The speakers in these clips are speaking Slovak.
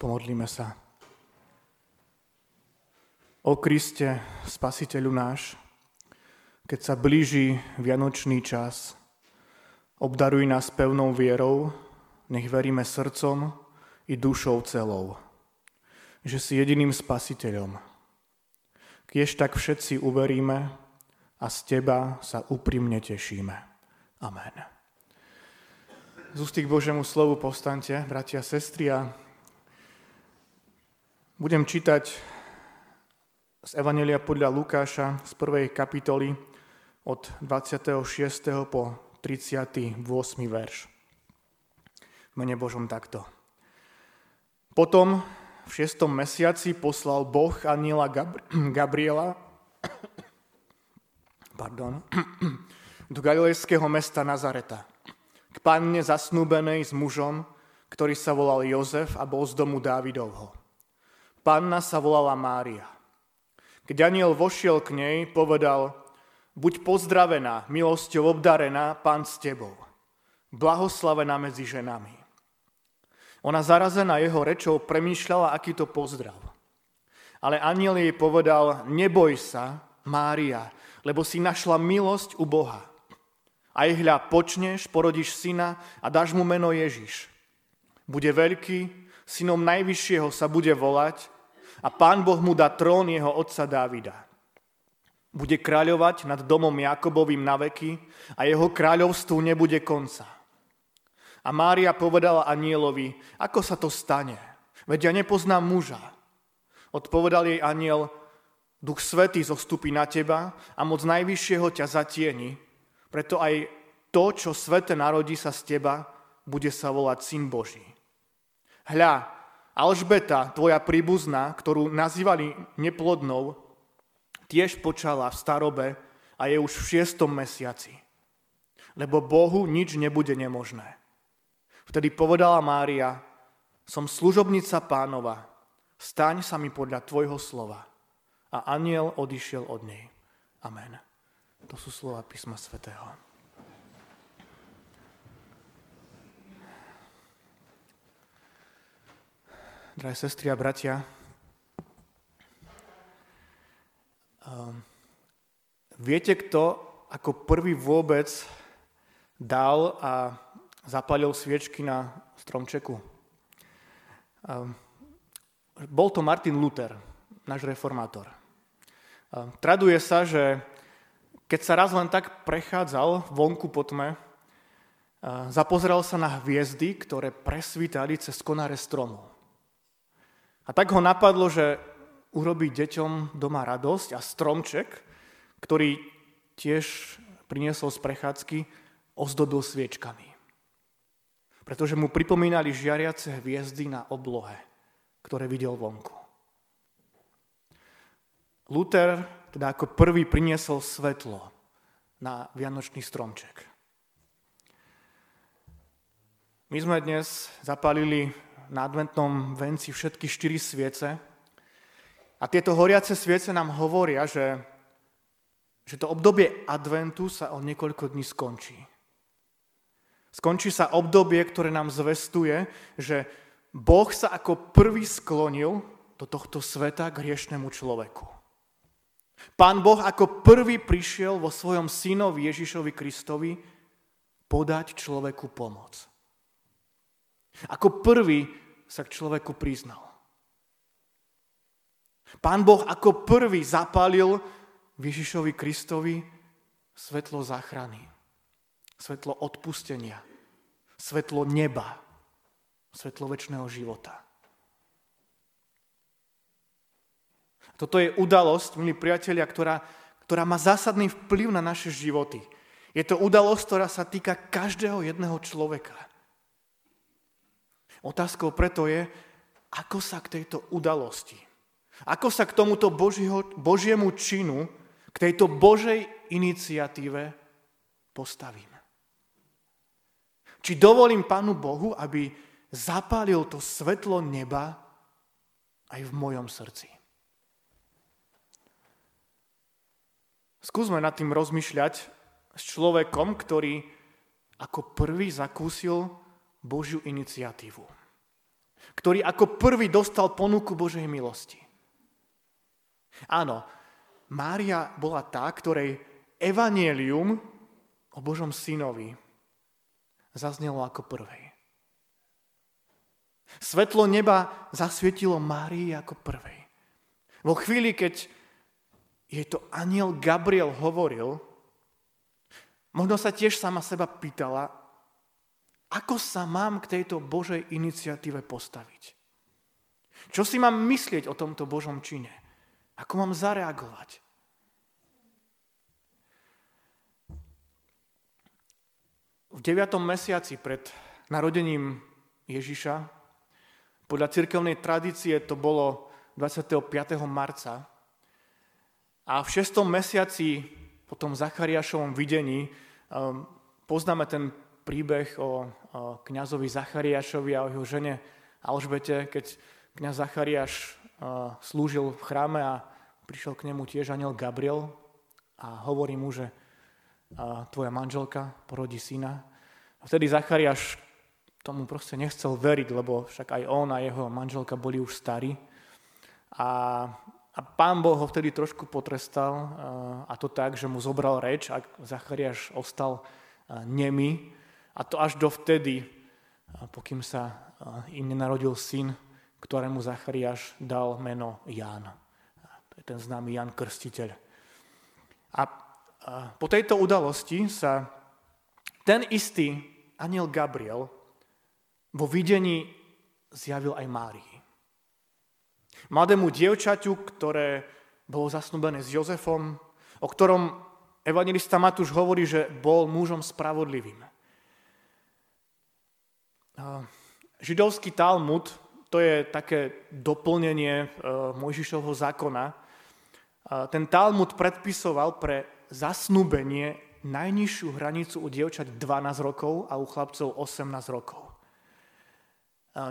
Pomodlíme sa. O Kriste, Spasiteľu náš, keď sa blíži Vianočný čas, obdaruj nás pevnou vierou, nech veríme srdcom i dušou celou, že si jediným Spasiteľom. Kiež tak všetci uveríme a z Teba sa úprimne tešíme. Amen. Z ústy k Božemu slovu povstante, bratia a sestry, a budem čítať z Evanelia podľa Lukáša z prvej kapitoly od 26. po 38. verš. Mene Božom takto. Potom v šiestom mesiaci poslal Boh aniela Gabri- Gabriela pardon, do galilejského mesta Nazareta k panne zasnúbenej s mužom, ktorý sa volal Jozef a bol z domu Dávidovho Panna sa volala Mária. Keď aniel vošiel k nej, povedal, buď pozdravená, milosťou obdarená, pán s tebou. Blahoslavená medzi ženami. Ona zarazená jeho rečou premýšľala, aký to pozdrav. Ale aniel jej povedal, neboj sa, Mária, lebo si našla milosť u Boha. A hľa počneš, porodíš syna a dáš mu meno Ježiš. Bude veľký, synom Najvyššieho sa bude volať a Pán Boh mu dá trón jeho otca Dávida. Bude kráľovať nad domom Jakobovým na veky a jeho kráľovstvu nebude konca. A Mária povedala anielovi, ako sa to stane? Veď ja nepoznám muža. Odpovedal jej aniel, Duch Svetý zostupí na teba a moc Najvyššieho ťa zatieni, preto aj to, čo svete narodí sa z teba, bude sa volať Syn Boží. Hľa, Alžbeta, tvoja príbuzná, ktorú nazývali neplodnou, tiež počala v starobe a je už v šiestom mesiaci. Lebo Bohu nič nebude nemožné. Vtedy povedala Mária, som služobnica pánova, staň sa mi podľa tvojho slova. A aniel odišiel od nej. Amen. To sú slova písma svätého. Drahé sestry a bratia. Um, viete, kto ako prvý vôbec dal a zapalil sviečky na stromčeku? Um, bol to Martin Luther, náš reformátor. Um, traduje sa, že keď sa raz len tak prechádzal vonku po tme, zapozeral sa na hviezdy, ktoré presvítali cez konáre stromov. A tak ho napadlo, že urobí deťom doma radosť a stromček, ktorý tiež priniesol z prechádzky, ozdobil sviečkami. Pretože mu pripomínali žiariace hviezdy na oblohe, ktoré videl vonku. Luther teda ako prvý priniesol svetlo na vianočný stromček. My sme dnes zapálili na adventnom venci všetky štyri sviece. A tieto horiace sviece nám hovoria, že, že to obdobie adventu sa o niekoľko dní skončí. Skončí sa obdobie, ktoré nám zvestuje, že Boh sa ako prvý sklonil do tohto sveta k hriešnemu človeku. Pán Boh ako prvý prišiel vo svojom synovi Ježišovi Kristovi podať človeku pomoc. Ako prvý sa k človeku priznal. Pán Boh ako prvý zapálil Ježišovi Kristovi svetlo záchrany, svetlo odpustenia, svetlo neba, svetlo väčšného života. Toto je udalosť, milí priatelia, ktorá, ktorá má zásadný vplyv na naše životy. Je to udalosť, ktorá sa týka každého jedného človeka. Otázkou preto je, ako sa k tejto udalosti, ako sa k tomuto Božího, Božiemu činu, k tejto Božej iniciatíve postavím. Či dovolím Pánu Bohu, aby zapálil to svetlo neba aj v mojom srdci. Skúsme nad tým rozmýšľať s človekom, ktorý ako prvý zakúsil Božiu iniciatívu. ktorý ako prvý dostal ponuku Božej milosti. Áno, Mária bola tá, ktorej evanielium o Božom synovi zaznelo ako prvej. Svetlo neba zasvietilo Márii ako prvej. Vo chvíli, keď jej to aniel Gabriel hovoril, možno sa tiež sama seba pýtala, ako sa mám k tejto Božej iniciatíve postaviť? Čo si mám myslieť o tomto Božom čine? Ako mám zareagovať? V 9. mesiaci pred narodením Ježiša, podľa cirkevnej tradície to bolo 25. marca, a v 6. mesiaci po tom Zachariášovom videní um, poznáme ten príbeh o, o kňazovi Zachariášovi a o jeho žene Alžbete, keď kňaz Zachariáš slúžil v chráme a prišiel k nemu tiež aniel Gabriel a hovorí mu, že tvoja manželka porodí syna. A vtedy Zachariáš tomu proste nechcel veriť, lebo však aj on a jeho manželka boli už starí. A, a pán Boh ho vtedy trošku potrestal a to tak, že mu zobral reč a Zachariáš ostal nemý a to až dovtedy, pokým sa im nenarodil syn, ktorému Zachariáš dal meno Ján. To je ten známy Jan Krstiteľ. A po tejto udalosti sa ten istý aniel Gabriel vo videní zjavil aj Márii. Mladému dievčaťu, ktoré bolo zasnubené s Jozefom, o ktorom evangelista Matúš hovorí, že bol mužom spravodlivým. Židovský Talmud, to je také doplnenie e, Mojžišovho zákona, ten Talmud predpisoval pre zasnúbenie najnižšiu hranicu u dievčat 12 rokov a u chlapcov 18 rokov.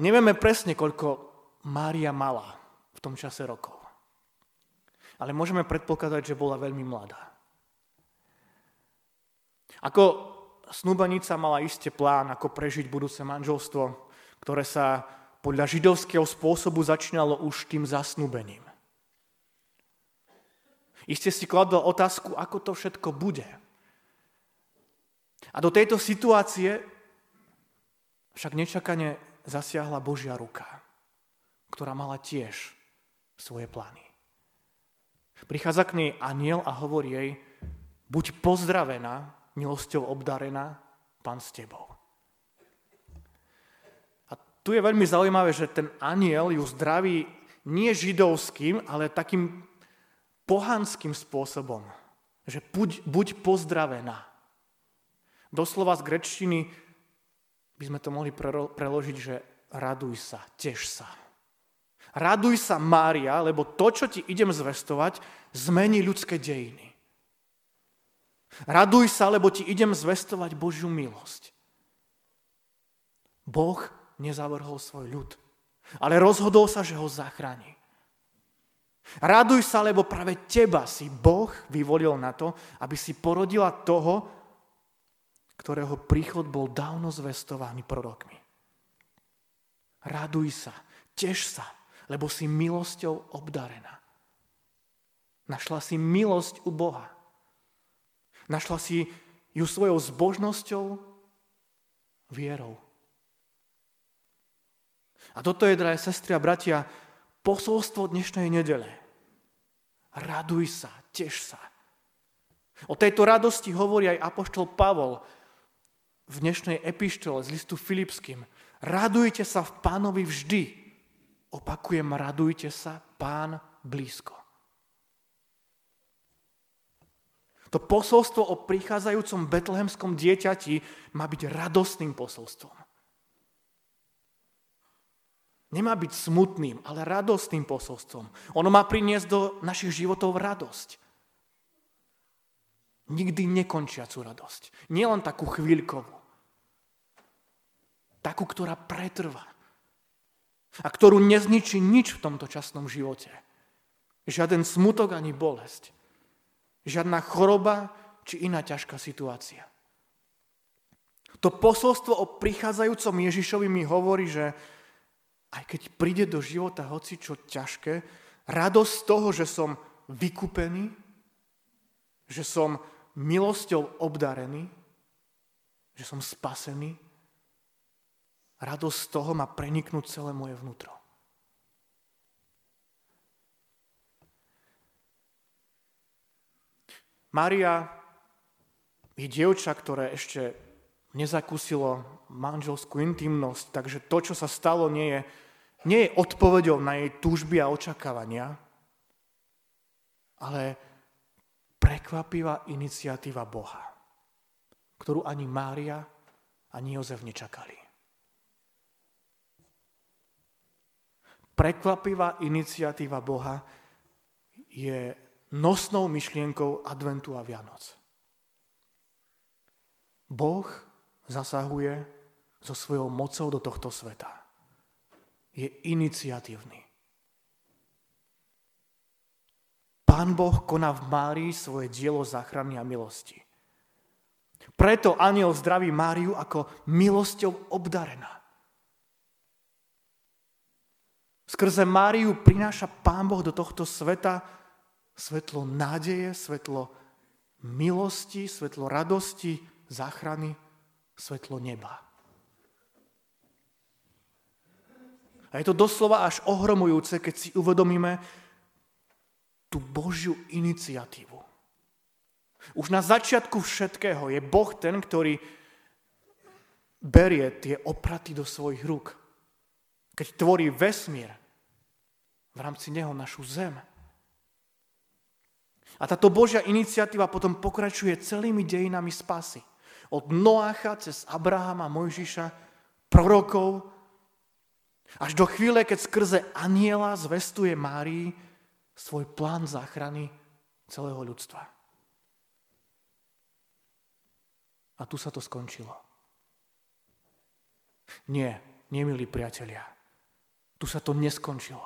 Nevieme presne, koľko Mária mala v tom čase rokov. Ale môžeme predpokladať, že bola veľmi mladá. Ako snúbenica mala iste plán, ako prežiť budúce manželstvo, ktoré sa podľa židovského spôsobu začínalo už tým zasnúbením. Iste si kladol otázku, ako to všetko bude. A do tejto situácie však nečakane zasiahla Božia ruka, ktorá mala tiež svoje plány. Prichádza k nej aniel a hovorí jej, buď pozdravená, milosťou obdarená, pán s tebou. A tu je veľmi zaujímavé, že ten aniel ju zdraví nie židovským, ale takým pohanským spôsobom. Že buď, buď pozdravená. Doslova z grečtiny by sme to mohli preložiť, že raduj sa, teš sa. Raduj sa, Mária, lebo to, čo ti idem zvestovať, zmení ľudské dejiny. Raduj sa, lebo ti idem zvestovať Božiu milosť. Boh nezavrhol svoj ľud, ale rozhodol sa, že ho zachráni. Raduj sa, lebo práve teba si Boh vyvolil na to, aby si porodila toho, ktorého príchod bol dávno zvestovaný prorokmi. Raduj sa, teš sa, lebo si milosťou obdarená. Našla si milosť u Boha. Našla si ju svojou zbožnosťou, vierou. A toto je, drahé sestry a bratia, posolstvo dnešnej nedele. Raduj sa, teš sa. O tejto radosti hovorí aj apoštol Pavol v dnešnej epištole z listu Filipským. Radujte sa v pánovi vždy. Opakujem, radujte sa, pán blízko. To posolstvo o prichádzajúcom betlehemskom dieťati má byť radostným posolstvom. Nemá byť smutným, ale radostným posolstvom. Ono má priniesť do našich životov radosť. Nikdy nekončiacu radosť. Nielen takú chvíľkovú. Takú, ktorá pretrvá. A ktorú nezničí nič v tomto časnom živote. Žiaden smutok ani bolesť. Žiadna choroba či iná ťažká situácia. To posolstvo o prichádzajúcom Ježišovi mi hovorí, že aj keď príde do života hoci čo ťažké, radosť z toho, že som vykúpený, že som milosťou obdarený, že som spasený, radosť z toho má preniknúť celé moje vnútro. Mária je dievča, ktoré ešte nezakúsilo manželskú intimnosť, takže to, čo sa stalo, nie je, nie je odpovedou na jej túžby a očakávania, ale prekvapivá iniciatíva Boha, ktorú ani Mária, ani Jozef nečakali. Prekvapivá iniciatíva Boha je nosnou myšlienkou adventu a Vianoc. Boh zasahuje so svojou mocou do tohto sveta. Je iniciatívny. Pán Boh koná v Márii svoje dielo záchrany a milosti. Preto aniel zdraví Máriu ako milosťou obdarená. Skrze Máriu prináša Pán Boh do tohto sveta svetlo nádeje, svetlo milosti, svetlo radosti, záchrany svetlo neba. A je to doslova až ohromujúce, keď si uvedomíme tú Božiu iniciatívu. Už na začiatku všetkého je Boh ten, ktorý berie tie opraty do svojich rúk. Keď tvorí vesmír, v rámci neho našu zem. A táto Božia iniciatíva potom pokračuje celými dejinami spasy. Od Noácha cez Abrahama, Mojžiša, prorokov, až do chvíle, keď skrze aniela zvestuje Márii svoj plán záchrany celého ľudstva. A tu sa to skončilo. Nie, nemilí priatelia. Tu sa to neskončilo.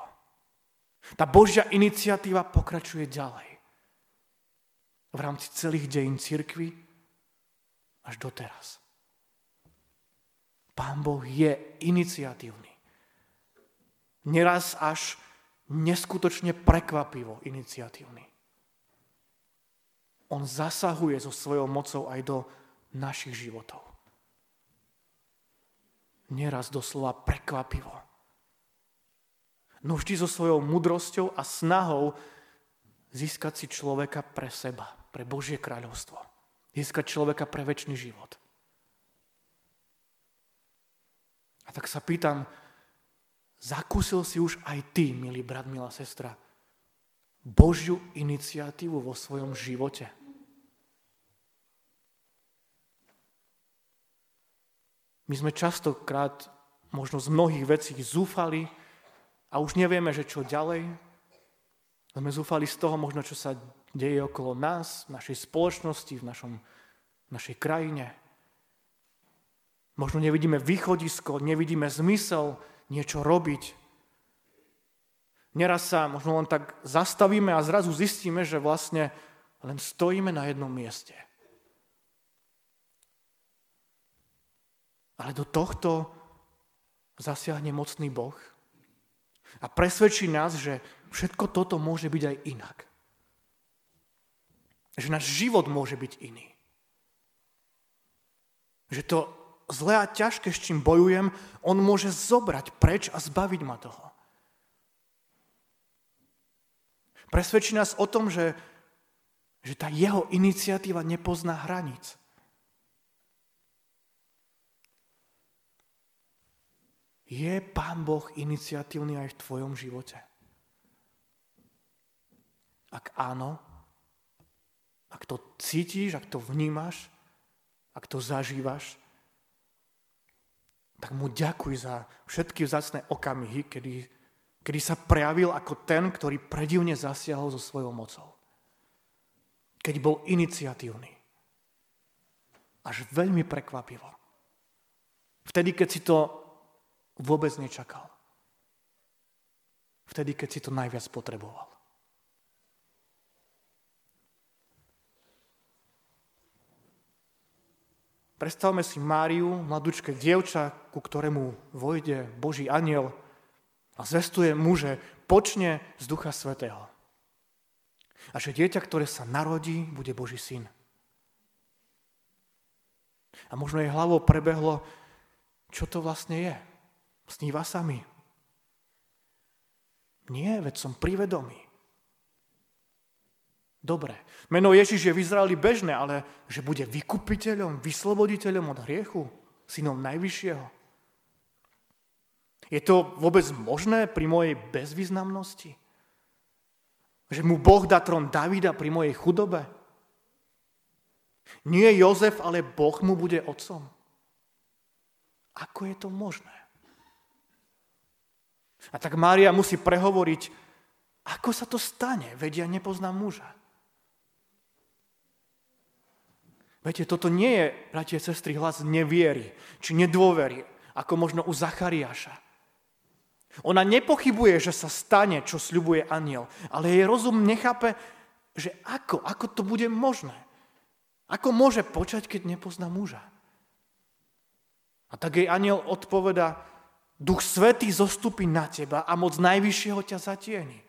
Tá Božia iniciatíva pokračuje ďalej. V rámci celých dejín cirkvy až doteraz. Pán Boh je iniciatívny. Neraz až neskutočne prekvapivo iniciatívny. On zasahuje so svojou mocou aj do našich životov. Neraz doslova prekvapivo. No vždy so svojou mudrosťou a snahou získať si človeka pre seba, pre Božie kráľovstvo získať človeka pre väčší život. A tak sa pýtam, zakúsil si už aj ty, milý brat, milá sestra, Božiu iniciatívu vo svojom živote? My sme častokrát možno z mnohých vecí zúfali a už nevieme, že čo ďalej. Sme zúfali z toho možno, čo sa deje okolo nás, v našej spoločnosti, v našom, v našej krajine. Možno nevidíme východisko, nevidíme zmysel niečo robiť. Neraz sa možno len tak zastavíme a zrazu zistíme, že vlastne len stojíme na jednom mieste. Ale do tohto zasiahne mocný Boh a presvedčí nás, že všetko toto môže byť aj inak. Že náš život môže byť iný. Že to zlé a ťažké, s čím bojujem, on môže zobrať preč a zbaviť ma toho. Presvedčí nás o tom, že, že tá jeho iniciatíva nepozná hraníc. Je Pán Boh iniciatívny aj v tvojom živote? Ak áno, ak to cítiš, ak to vnímaš, ak to zažívaš, tak mu ďakuj za všetky vzácne okamihy, kedy, kedy sa prejavil ako ten, ktorý predivne zasiahol so svojou mocou. Keď bol iniciatívny. Až veľmi prekvapivo. Vtedy, keď si to vôbec nečakal. Vtedy, keď si to najviac potreboval. Predstavme si Máriu, mladúčke dievča, ku ktorému vojde Boží aniel A zvestuje mu, že počne z Ducha Svetého. A že dieťa, ktoré sa narodí, bude Boží syn. A možno jej hlavou prebehlo, čo to vlastne je. Sníva sa mi. Nie, veď som privedomý. Dobre, meno Ježiš je v Izraeli bežné, ale že bude vykupiteľom, vysloboditeľom od hriechu, synom Najvyššieho. Je to vôbec možné pri mojej bezvýznamnosti? Že mu Boh dá trón Davida pri mojej chudobe? Nie Jozef, ale Boh mu bude otcom. Ako je to možné? A tak Mária musí prehovoriť, ako sa to stane, vedia, nepoznám muža. Viete, toto nie je, bratie a sestry, hlas neviery, či nedôvery, ako možno u Zachariáša. Ona nepochybuje, že sa stane, čo sľubuje aniel, ale jej rozum nechápe, že ako, ako to bude možné. Ako môže počať, keď nepozná muža? A tak jej aniel odpoveda, Duch Svetý zostupí na teba a moc Najvyššieho ťa zatieni.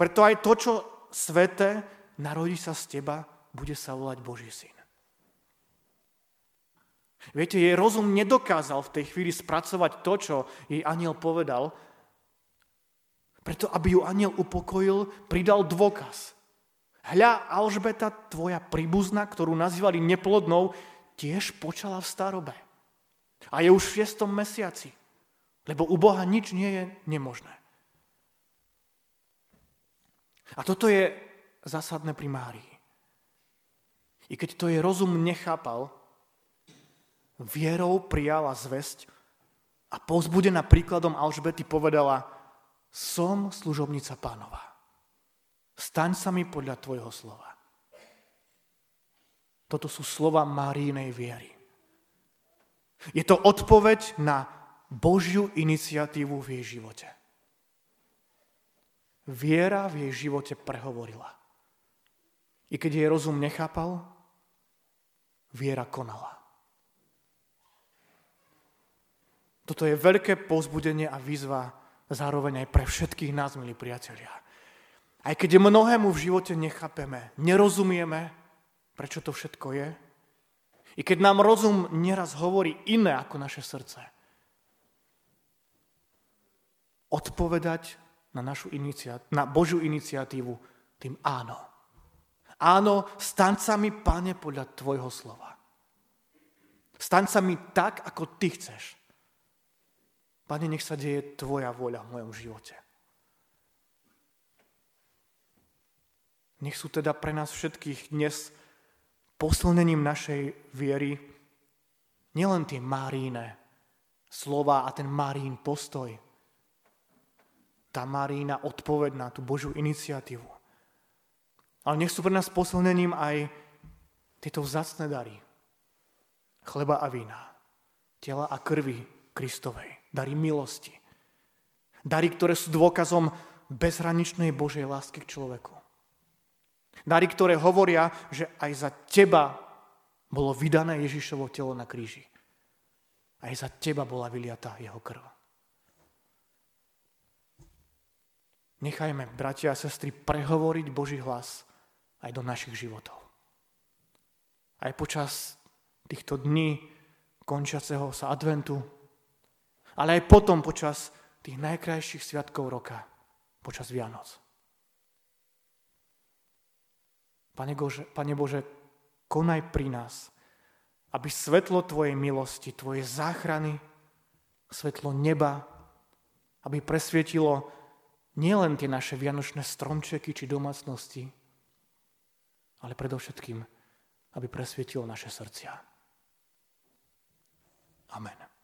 Preto aj to, čo sveté, narodí sa z teba, bude sa volať Boží syn. Viete, jej rozum nedokázal v tej chvíli spracovať to, čo jej aniel povedal, preto aby ju aniel upokojil, pridal dôkaz. Hľa, Alžbeta, tvoja príbuzná, ktorú nazývali neplodnou, tiež počala v starobe. A je už v šiestom mesiaci. Lebo u Boha nič nie je nemožné. A toto je zásadné pri Márii. I keď to je rozum nechápal, vierou prijala zväzť a pozbudená príkladom Alžbety povedala, som služobnica pánova. Staň sa mi podľa tvojho slova. Toto sú slova Márínej viery. Je to odpoveď na Božiu iniciatívu v jej živote. Viera v jej živote prehovorila. I keď jej rozum nechápal, viera konala. Toto je veľké pozbudenie a výzva zároveň aj pre všetkých nás, milí priatelia. Aj keď mnohému v živote nechápeme, nerozumieme, prečo to všetko je, i keď nám rozum nieraz hovorí iné ako naše srdce, odpovedať na, našu iniciat- na Božiu iniciatívu tým áno. Áno, staň sa mi, Pane, podľa Tvojho slova. Staň sa mi tak, ako Ty chceš. Pane, nech sa deje Tvoja voľa v mojom živote. Nech sú teda pre nás všetkých dnes posilnením našej viery nielen tie Maríne slova a ten Marín postoj, tá Marína odpoveď na tú Božiu iniciatívu. Ale nech sú pre nás posilnením aj tieto vzácne dary. Chleba a vína, tela a krvi Kristovej, dary milosti. Dary, ktoré sú dôkazom bezhraničnej Božej lásky k človeku. Dary, ktoré hovoria, že aj za teba bolo vydané Ježišovo telo na kríži. Aj za teba bola vyliatá jeho krv. Nechajme, bratia a sestry, prehovoriť Boží hlas aj do našich životov. Aj počas týchto dní končiaceho sa adventu, ale aj potom počas tých najkrajších sviatkov roka, počas Vianoc. Pane Bože, Pane Bože, konaj pri nás, aby svetlo Tvojej milosti, Tvojej záchrany, svetlo neba, aby presvietilo nielen tie naše vianočné stromčeky či domácnosti, ale predovšetkým, aby presvietilo naše srdcia. Amen.